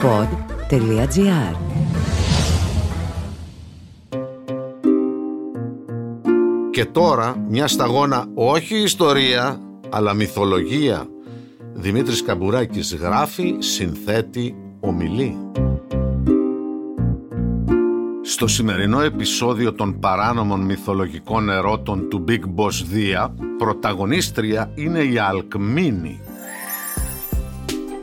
pod.gr Και τώρα μια σταγόνα όχι ιστορία αλλά μυθολογία. Δημήτρης Καμπουράκης γράφει, συνθέτει, ομιλεί. Στο σημερινό επεισόδιο των παράνομων μυθολογικών ερώτων του Big Boss Δία, πρωταγωνίστρια είναι η Αλκμίνη.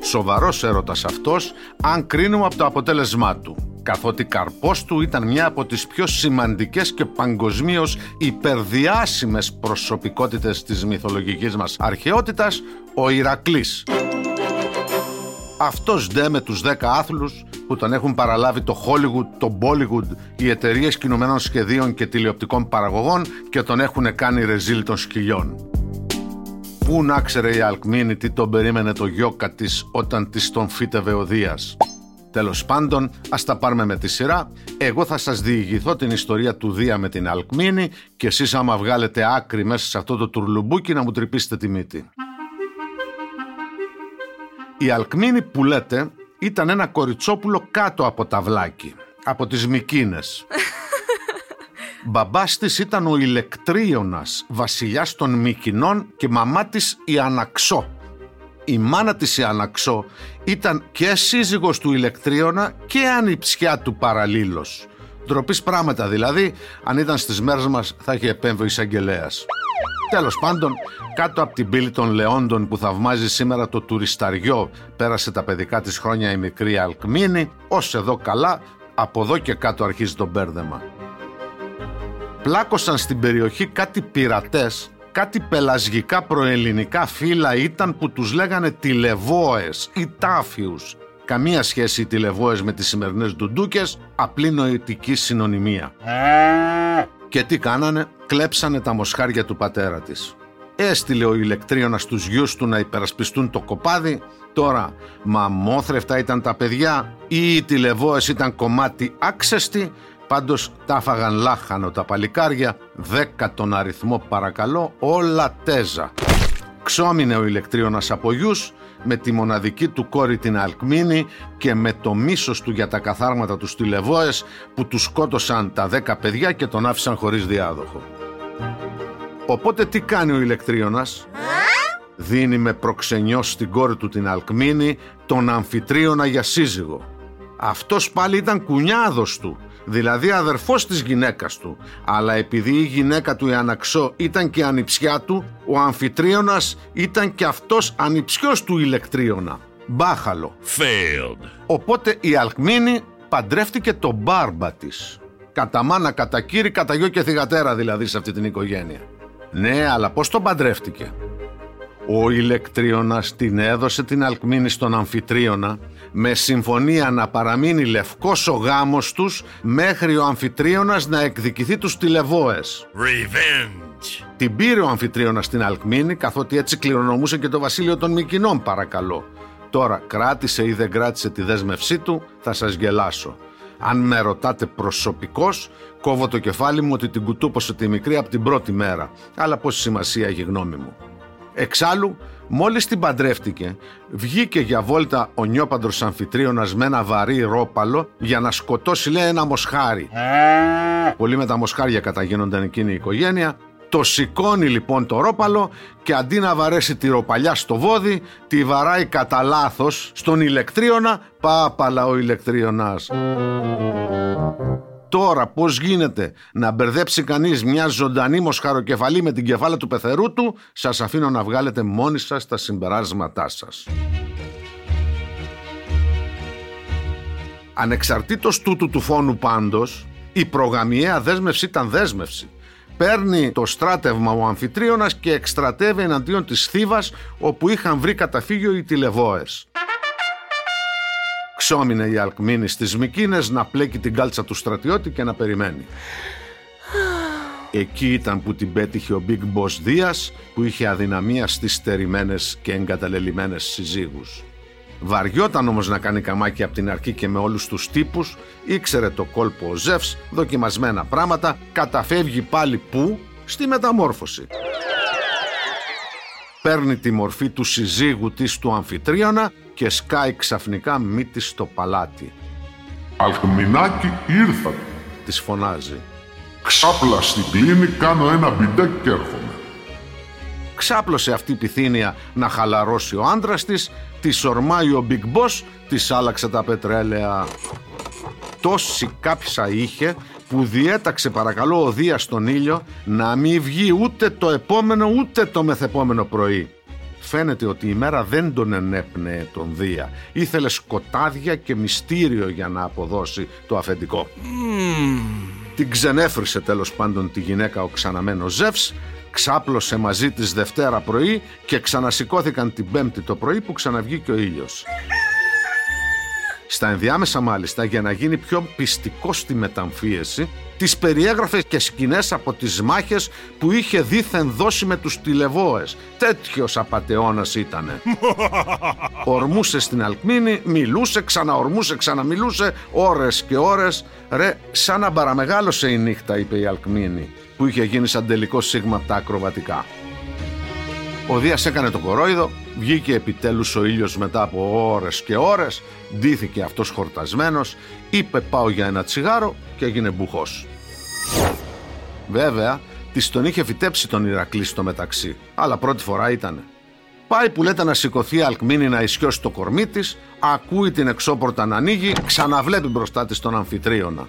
Σοβαρός έρωτας αυτός, αν κρίνουμε από το αποτέλεσμά του καθότι καρπός του ήταν μια από τις πιο σημαντικές και παγκοσμίως υπερδιάσημες προσωπικότητες της μυθολογικής μας αρχαιότητας, ο Ηρακλής. Αυτός ντε με τους δέκα άθλους που τον έχουν παραλάβει το Hollywood, το Bollywood, οι εταιρείες κινουμένων σχεδίων και τηλεοπτικών παραγωγών και τον έχουν κάνει ρεζίλ των σκυλιών. Πού να ξέρε η Αλκμίνη τι τον περίμενε το γιόκα της όταν της τον φύτευε ο Δίας. Τέλος πάντων, ας τα πάρουμε με τη σειρά. Εγώ θα σας διηγηθώ την ιστορία του Δία με την Αλκμίνη και εσείς άμα βγάλετε άκρη μέσα σε αυτό το τουρλουμπούκι να μου τρυπήσετε τη μύτη. Η Αλκμίνη που λέτε ήταν ένα κοριτσόπουλο κάτω από τα βλάκι, από τις Μικίνες. Μπαμπάς της ήταν ο Ηλεκτρίωνας, βασιλιάς των Μικινών και μαμά της η Αναξό. Η μάνα της η Αναξό ήταν και σύζυγος του Ηλεκτρίωνα και ανιψιά του παραλίλως. Ντροπής πράγματα δηλαδή, αν ήταν στις μέρες μας θα είχε επέμβει ο εισαγγελέας. Τέλος πάντων, κάτω από την πύλη των Λεόντων που θαυμάζει σήμερα το τουρισταριό, πέρασε τα παιδικά της χρόνια η μικρή Αλκμίνη, ως εδώ καλά, από εδώ και κάτω αρχίζει το μπέρδεμα. Πλάκωσαν στην περιοχή κάτι πειρατές κάτι πελασγικά προελληνικά φύλλα ήταν που τους λέγανε τηλεβόες ή τάφιους. Καμία σχέση οι τηλεβόες με τις σημερινές ντουντούκες, απλή νοητική συνωνυμία. Και τι κάνανε, κλέψανε τα μοσχάρια του πατέρα της. Έστειλε ο ηλεκτρίωνας στους γιους του να υπερασπιστούν το κοπάδι. Τώρα, μαμόθρεφτα ήταν τα παιδιά ή οι τηλεβόες ήταν κομμάτι άξεστη Πάντως τα φάγαν λάχανο τα παλικάρια, δέκα τον αριθμό παρακαλώ, όλα τέζα. Ξόμινε ο ηλεκτρίωνας από γιους, με τη μοναδική του κόρη την Αλκμίνη και με το μίσος του για τα καθάρματα τους στυλεβόες που τους σκότωσαν τα δέκα παιδιά και τον άφησαν χωρίς διάδοχο. Οπότε τι κάνει ο ηλεκτρίωνας; Δίνει με προξενιό στην κόρη του την Αλκμίνη τον αμφιτρίωνα για σύζυγο. Αυτός πάλι ήταν κουνιάδος του δηλαδή αδερφός της γυναίκας του. Αλλά επειδή η γυναίκα του η Αναξό ήταν και ανιψιά του, ο αμφιτρίωνας ήταν και αυτός ανιψιός του ηλεκτρίωνα. Μπάχαλο. Failed. Οπότε η Αλκμίνη παντρεύτηκε τον μπάρμπα της. Κατά μάνα, κατά κύρι, κατά γιο και θυγατέρα δηλαδή σε αυτή την οικογένεια. Ναι, αλλά πώς τον παντρεύτηκε; Ο ηλεκτρίωνας την έδωσε την Αλκμίνη στον αμφιτρίωνα με συμφωνία να παραμείνει λευκός ο γάμος τους μέχρι ο αμφιτρίωνας να εκδικηθεί τους τηλεβόες. Revenge. Την πήρε ο αμφιτρίωνας στην Αλκμίνη καθότι έτσι κληρονομούσε και το βασίλειο των Μικινών παρακαλώ. Τώρα κράτησε ή δεν κράτησε τη δέσμευσή του θα σας γελάσω. Αν με ρωτάτε προσωπικώς, κόβω το κεφάλι μου ότι την κουτούπωσε τη μικρή από την πρώτη μέρα. Αλλά πόση σημασία έχει γνώμη μου. Εξάλλου, μόλις την παντρεύτηκε, βγήκε για βόλτα ο νιόπαντρος αμφιτρίωνας με ένα βαρύ ρόπαλο για να σκοτώσει λέει ένα μοσχάρι. Πολύ με τα μοσχάρια καταγίνονταν εκείνη η οικογένεια. Το σηκώνει λοιπόν το ρόπαλο και αντί να βαρέσει τη ροπαλιά στο βόδι, τη βαράει κατά λάθος στον ηλεκτρίωνα, πάπαλα ο ηλεκτρίωνας. Τώρα πώς γίνεται να μπερδέψει κανείς μια ζωντανή μοσχαροκεφαλή με την κεφάλα του πεθερού του, σας αφήνω να βγάλετε μόνοι σας τα συμπεράσματά σας. Ανεξαρτήτως τούτου του φόνου πάντως, η προγαμιαία δέσμευση ήταν δέσμευση. Παίρνει το στράτευμα ο αμφιτρίωνας και εκστρατεύει εναντίον της Θήβας όπου είχαν βρει καταφύγιο οι τηλεβόες. Ξόμινε η Αλκμίνη στις Μικίνες να πλέκει την κάλτσα του στρατιώτη και να περιμένει. Εκεί ήταν που την πέτυχε ο Big Boss Δίας που είχε αδυναμία στις στερημένες και εγκαταλελειμμένες συζύγους. Βαριόταν όμως να κάνει καμάκι από την αρχή και με όλους τους τύπους, ήξερε το κόλπο ο Ζεύς, δοκιμασμένα πράγματα, καταφεύγει πάλι που, στη μεταμόρφωση. Παίρνει τη μορφή του συζύγου της του αμφιτρίωνα και σκάει ξαφνικά μύτη στο παλάτι. Αλκμινάκι ήρθατε. Της φωνάζει. Ξάπλα στην κλίνη, κάνω ένα μπιντέ και έρχομαι. Ξάπλωσε αυτή η πυθύνια να χαλαρώσει ο άντρας της, τη ορμάει ο Big Boss, της άλλαξε τα πετρέλαια. Τόση κάψα είχε που διέταξε παρακαλώ ο Δίας στον ήλιο να μην βγει ούτε το επόμενο ούτε το μεθεπόμενο πρωί. Φαίνεται ότι η μέρα δεν τον ενέπνεε τον Δία. Ήθελε σκοτάδια και μυστήριο για να αποδώσει το αφεντικό. Την ξενέφρυσε τέλος πάντων τη γυναίκα ο ξαναμένος Ζεύς, ξάπλωσε μαζί της Δευτέρα πρωί και ξανασηκώθηκαν την Πέμπτη το πρωί που ξαναβγήκε ο ήλιος. Στα ενδιάμεσα μάλιστα για να γίνει πιο πιστικό στη μεταμφίεση τις περιέγραφε και σκηνές από τις μάχες που είχε δήθεν δώσει με τους τηλεβόες. Τέτοιος απατεώνας ήτανε. Ορμούσε στην Αλκμίνη, μιλούσε, ξαναορμούσε, ξαναμιλούσε, ώρες και ώρες. Ρε, σαν να παραμεγάλωσε η νύχτα, είπε η Αλκμίνη, που είχε γίνει σαν τελικό σίγμα από τα ακροβατικά. Ο Δίας έκανε το κορόιδο, βγήκε επιτέλους ο ήλιος μετά από ώρες και ώρες, ντύθηκε αυτός χορτασμένος, είπε πάω για ένα τσιγάρο και έγινε μπουχός. Βέβαια, της τον είχε φυτέψει τον Ηρακλή στο μεταξύ, αλλά πρώτη φορά ήτανε. Πάει που λέτε να σηκωθεί αλκμίνη να ισιώσει το κορμί της, ακούει την εξώπορτα να ανοίγει, ξαναβλέπει μπροστά της τον αμφιτρίωνα.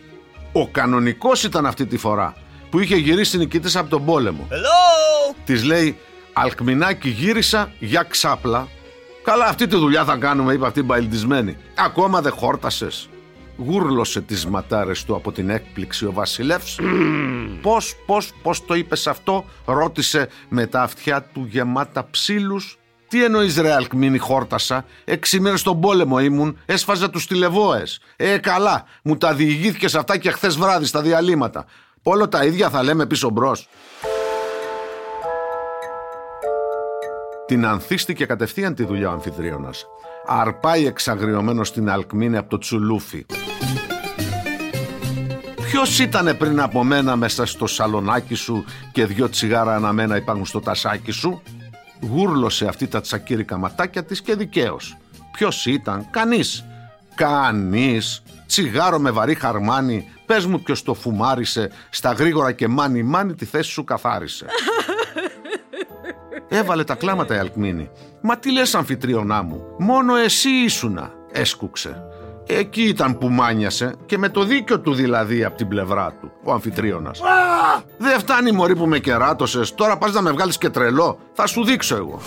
Ο κανονικός ήταν αυτή τη φορά, που είχε γυρίσει νικητής από τον πόλεμο. Hello! Της λέει: Αλκμινάκι γύρισα για ξάπλα. Καλά, αυτή τη δουλειά θα κάνουμε, είπε αυτή μπαϊλτισμένη. Ακόμα δεν χόρτασες. Γούρλωσε τις ματάρες του από την έκπληξη ο βασιλεύς. πώς, πώς, πώς το είπες αυτό, ρώτησε με τα αυτιά του γεμάτα ψήλους. Τι εννοείς ρε Αλκμίνη χόρτασα, έξι μέρες στον πόλεμο ήμουν, έσφαζα τους τηλεβόες. Ε καλά, μου τα διηγήθηκες αυτά και χθες βράδυ στα διαλύματα. Όλο τα ίδια θα λέμε πίσω μπρος. Την ανθίστηκε κατευθείαν τη δουλειά ο αμφιτρίωνας. Αρπάει εξαγριωμένο στην Αλκμίνη από το τσουλούφι. Ποιος ήτανε πριν από μένα μέσα στο σαλονάκι σου και δυο τσιγάρα αναμένα υπάρχουν στο τασάκι σου; Γούρλωσε αυτή τα τσακίρικα ματάκια της και δικαίως. Ποιος ήταν, κανείς. Κανείς. Τσιγάρο με βαρύ χαρμάνι, πες μου ποιος το φουμάρισε, στα γρήγορα και μάνι μάνι τη θέση σου καθάρισε. Έβαλε τα κλάματα η Αλκμίνη. Μα τι λες αμφιτρίωνά μου, μόνο εσύ ήσουνα, έσκουξε. Εκεί ήταν που μάνιασε και με το δίκιο του δηλαδή από την πλευρά του, ο αμφιτρίωνας. Δεν φτάνει μωρή που με κεράτωσες, τώρα πας να με βγάλεις και τρελό, θα σου δείξω εγώ.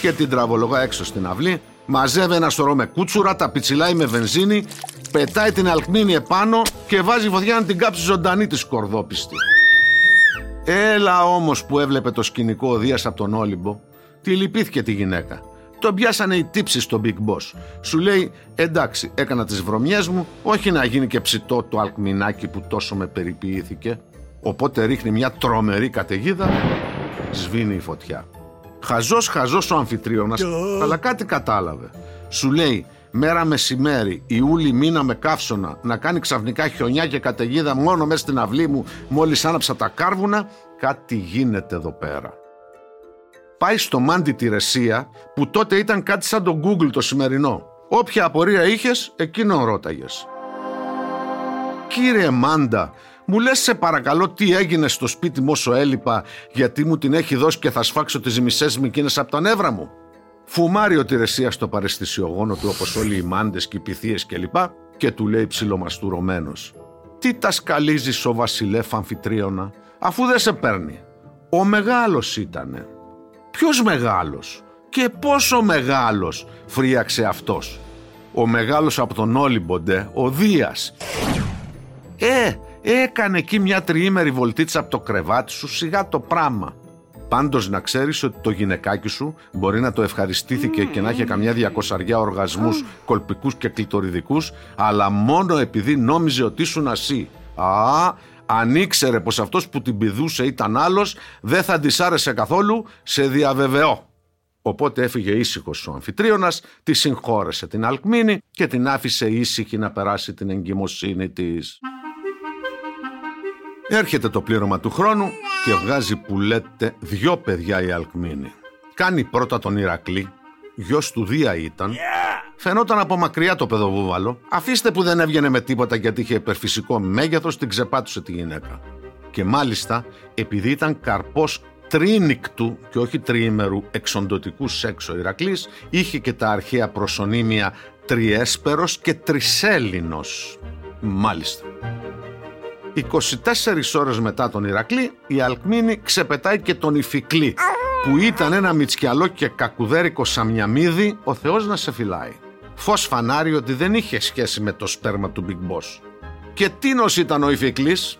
Και την τραβολογά έξω στην αυλή, μαζεύει ένα σωρό με κούτσουρα, τα πιτσιλάει με βενζίνη, πετάει την αλκμίνη επάνω και βάζει φωτιά να την κάψει ζωντανή της σκορδόπιστη. Έλα όμως που έβλεπε το σκηνικό ο Δίας από τον Όλυμπο, τη λυπήθηκε τη γυναίκα. Τον πιάσανε οι τύψεις στο Big Boss. Σου λέει εντάξει έκανα τις βρωμιές μου, όχι να γίνει και ψητό το αλκμινάκι που τόσο με περιποιήθηκε. Οπότε ρίχνει μια τρομερή καταιγίδα, σβήνει η φωτιά. Χαζός χαζός ο αμφιτρίωνας, αλλά κάτι κατάλαβε. Σου λέει μέρα μεσημέρι, Ιούλη μήνα με καύσωνα, να κάνει ξαφνικά χιονιά και καταιγίδα μόνο μέσα στην αυλή μου μόλις άναψα τα κάρβουνα, κάτι γίνεται εδώ πέρα. Πάει στο Μάντι τη Ρεσία, που τότε ήταν κάτι σαν το Google το σημερινό. Όποια απορία είχες, εκείνο ρώταγες. Κύριε Μάντα, μου λες σε παρακαλώ τι έγινε στο σπίτι μου όσο έλειπα γιατί μου την έχει δώσει και θα σφάξω τις μισές μικίνες από τα νεύρα μου. Φουμάρει ο Τηρεσία στο παρεστησιογόνο του όπως όλοι οι μάντες και οι πυθίες κλπ. Και, και του λέει ψιλομαστουρωμένος. Τι τα σκαλίζεις ο βασιλεύ αμφιτρίωνα αφού δεν σε παίρνει. Ο μεγάλος ήτανε. Ποιος μεγάλος και πόσο μεγάλος φρίαξε αυτός. Ο μεγάλος από τον Όλυμποντε, ο Δίας. Ε, έκανε εκεί μια τριήμερη βολτίτσα από το κρεβάτι σου, σιγά το πράμα. Πάντως να ξέρεις ότι το γυναικάκι σου μπορεί να το ευχαριστήθηκε και να είχε καμιά διακοσαριά οργασμούς κολπικούς και κλειτοριδικούς, αλλά μόνο επειδή νόμιζε ότι ήσουν ασύ. Α, αν ήξερε πως αυτός που την πηδούσε ήταν άλλος, δεν θα της άρεσε καθόλου, σε διαβεβαιώ. Οπότε έφυγε ήσυχος ο αμφιτρίωνας, τη συγχώρεσε την Αλκμίνη και την άφησε ήσυχη να περάσει την εγκυμοσύνη της. Έρχεται το πλήρωμα του χρόνου και βγάζει που λέτε δυο παιδιά η Αλκμίνη. Κάνει πρώτα τον Ηρακλή, γιος του Δία ήταν, Φαινόταν από μακριά το παιδοβούβαλο. Αφήστε που δεν έβγαινε με τίποτα γιατί είχε υπερφυσικό μέγεθος, την ξεπάτουσε τη γυναίκα. Και μάλιστα, επειδή ήταν καρπός τρίνικτου και όχι τριήμερου εξοντοτικούς σεξ ο Ηρακλής, είχε και τα αρχαία προσωνύμια τριέσπερος και τρισέλινος. Μάλιστα. 24 ώρες μετά τον Ηρακλή, η Αλκμίνη ξεπετάει και τον Ιφικλή, που ήταν ένα μιτσκιαλό και κακουδέρικο σαμιαμίδι, ο Θεός να σε φυλάει. Φως φανάρι ότι δεν είχε σχέση με το σπέρμα του Big Boss. Και τίνος ήταν ο Ιφικλής,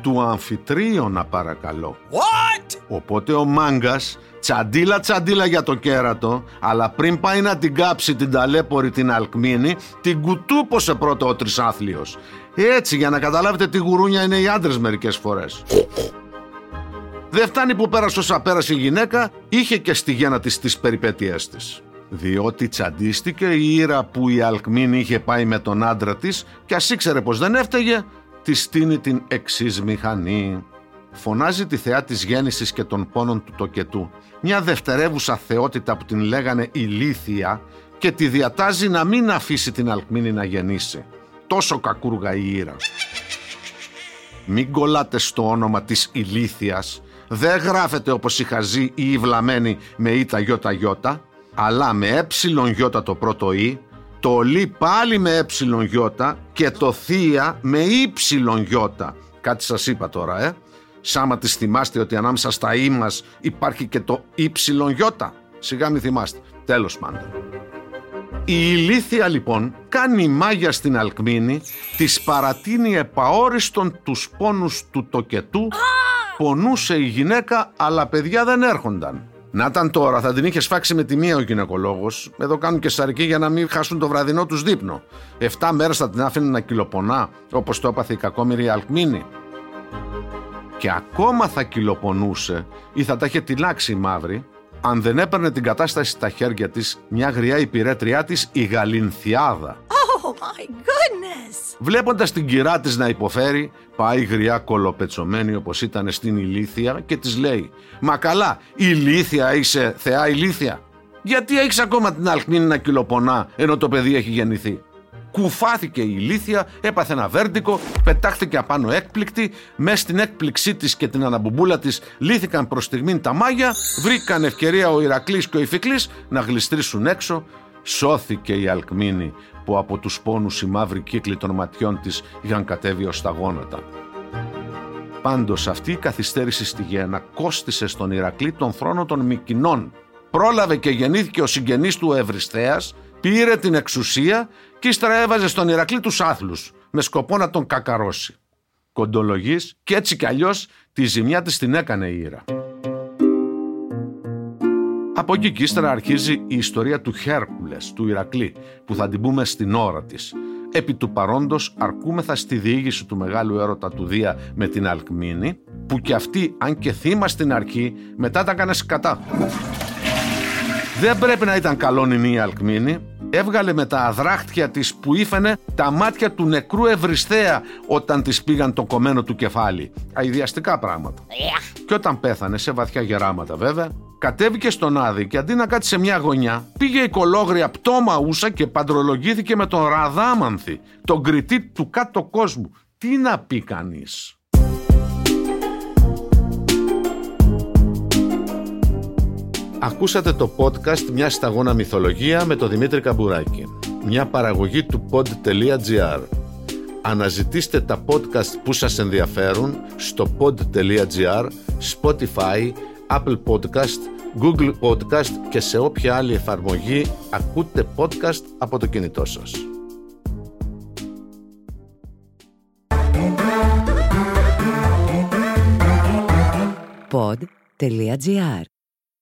του αμφιτρίωνα παρακαλώ. What? Οπότε ο μάγκας τσαντίλα τσαντίλα για το κέρατο, αλλά πριν πάει να την κάψει την ταλέπορη την Αλκμίνη, την κουτούπωσε πρώτο ο τρισάθλιος. Έτσι για να καταλάβετε τι γουρούνια είναι οι άντρες μερικές φορές. Δεν φτάνει που πέρασε όσα πέρασε η γυναίκα, είχε και στη γέννα της τις περιπέτειές της. Διότι τσαντίστηκε η ήρα που η Αλκμίνη είχε πάει με τον άντρα της και ας ήξερε πως δεν έφταιγε, της στείνει την εξής μηχανή. Φωνάζει τη θεά της γέννησης και των πόνων του τοκετού. Μια δευτερεύουσα θεότητα που την λέγανε ηλίθια και τη διατάζει να μην αφήσει την Αλκμίνη να γεννήσει. Τόσο κακούργα η ήρα. Μην κολλάτε στο όνομα της ηλίθιας. Δεν γράφεται όπως η χαζή ή η βλαμένη με ήτα γιώτα γιώτα, αλλά με έψιλον γιώτα το πρώτο ή, το λι πάλι με έψιλον γιώτα και το θεία με ύψιλον γιώτα. Κάτι σας είπα τώρα, ε. Σάμα τη θυμάστε ότι ανάμεσα στα ή μας υπάρχει και το ύψιλον γιώτα. Σιγά μη θυμάστε. Τέλος πάντων. Η ηλίθεια λοιπόν κάνει μάγια στην Αλκμίνη, της παρατείνει επαόριστον τους πόνους του τοκετού, πονούσε η γυναίκα αλλά παιδιά δεν έρχονταν. Να ήταν τώρα, θα την είχε σφάξει με τη μία ο γυναικολόγος. Εδώ κάνουν και σαρκή για να μην χάσουν το βραδινό τους δείπνο. Εφτά μέρες θα την άφηνε να κυλοπονά, όπως το έπαθε η κακόμοιρη Αλκμίνη. Και ακόμα θα κυλοπονούσε ή θα τα είχε τυλάξει η μαύρη, αν δεν έπαιρνε την κατάσταση στα χέρια της μια γριά υπηρέτριά της η Γαλινθιάδα. Oh my goodness! Βλέποντας την κυρά της να υποφέρει, πάει η γριά κολοπετσωμένη όπως ήταν στην ηλίθια και της λέει «Μα καλά, ηλίθια είσαι θεά ηλίθια. Γιατί έχεις ακόμα την αλκμίνη να κυλοπονά ενώ το παιδί έχει γεννηθεί» κουφάθηκε η ηλίθια, έπαθε ένα βέρντικο, πετάχθηκε απάνω έκπληκτη, μέσα στην έκπληξή της και την αναμπουμπούλα της λύθηκαν προς στιγμήν τα μάγια, βρήκαν ευκαιρία ο Ηρακλής και ο Ιφικλή να γλιστρήσουν έξω, σώθηκε η Αλκμίνη που από τους πόνους οι μαύροι κύκλοι των ματιών της είχαν κατέβει ως τα γόνατα. Πάντως αυτή η καθυστέρηση στη γέννα κόστισε στον Ηρακλή τον θρόνο των Μικινών. Πρόλαβε και γεννήθηκε ο συγγενής του Ευρυστέας, πήρε την εξουσία και ύστερα έβαζε στον Ηρακλή τους άθλους με σκοπό να τον κακαρώσει. Κοντολογής και έτσι κι αλλιώς τη ζημιά της την έκανε η Ήρα. Από εκεί και ύστερα αρχίζει η ιστορία του Χέρκουλες, του Ηρακλή, που θα την πούμε στην ώρα της. Επί του παρόντος αρκούμεθα στη διήγηση του μεγάλου έρωτα του Δία με την Αλκμίνη, που κι αυτή, αν και θύμα στην αρχή, μετά τα έκανε σκατά. Δεν πρέπει να ήταν καλόνινη η Αλκμίνη, έβγαλε με τα αδράχτια της που ήφαινε τα μάτια του νεκρού Ευριστέα όταν της πήγαν το κομμένο του κεφάλι. Αειδιαστικά πράγματα. Και όταν πέθανε, σε βαθιά γεράματα βέβαια, κατέβηκε στον Άδη και αντί να κάτσει σε μια γωνιά, πήγε η κολόγρια πτώμα ούσα και παντρολογήθηκε με τον Ραδάμανθη, τον κριτή του κάτω κόσμου. Τι να πει κανείς. Ακούσατε το podcast «Μια σταγόνα μυθολογία» με τον Δημήτρη Καμπουράκη. Μια παραγωγή του pod.gr. Αναζητήστε τα podcast που σας ενδιαφέρουν στο pod.gr, Spotify, Apple Podcast, Google Podcast και σε όποια άλλη εφαρμογή ακούτε podcast από το κινητό σας. Pod.gr.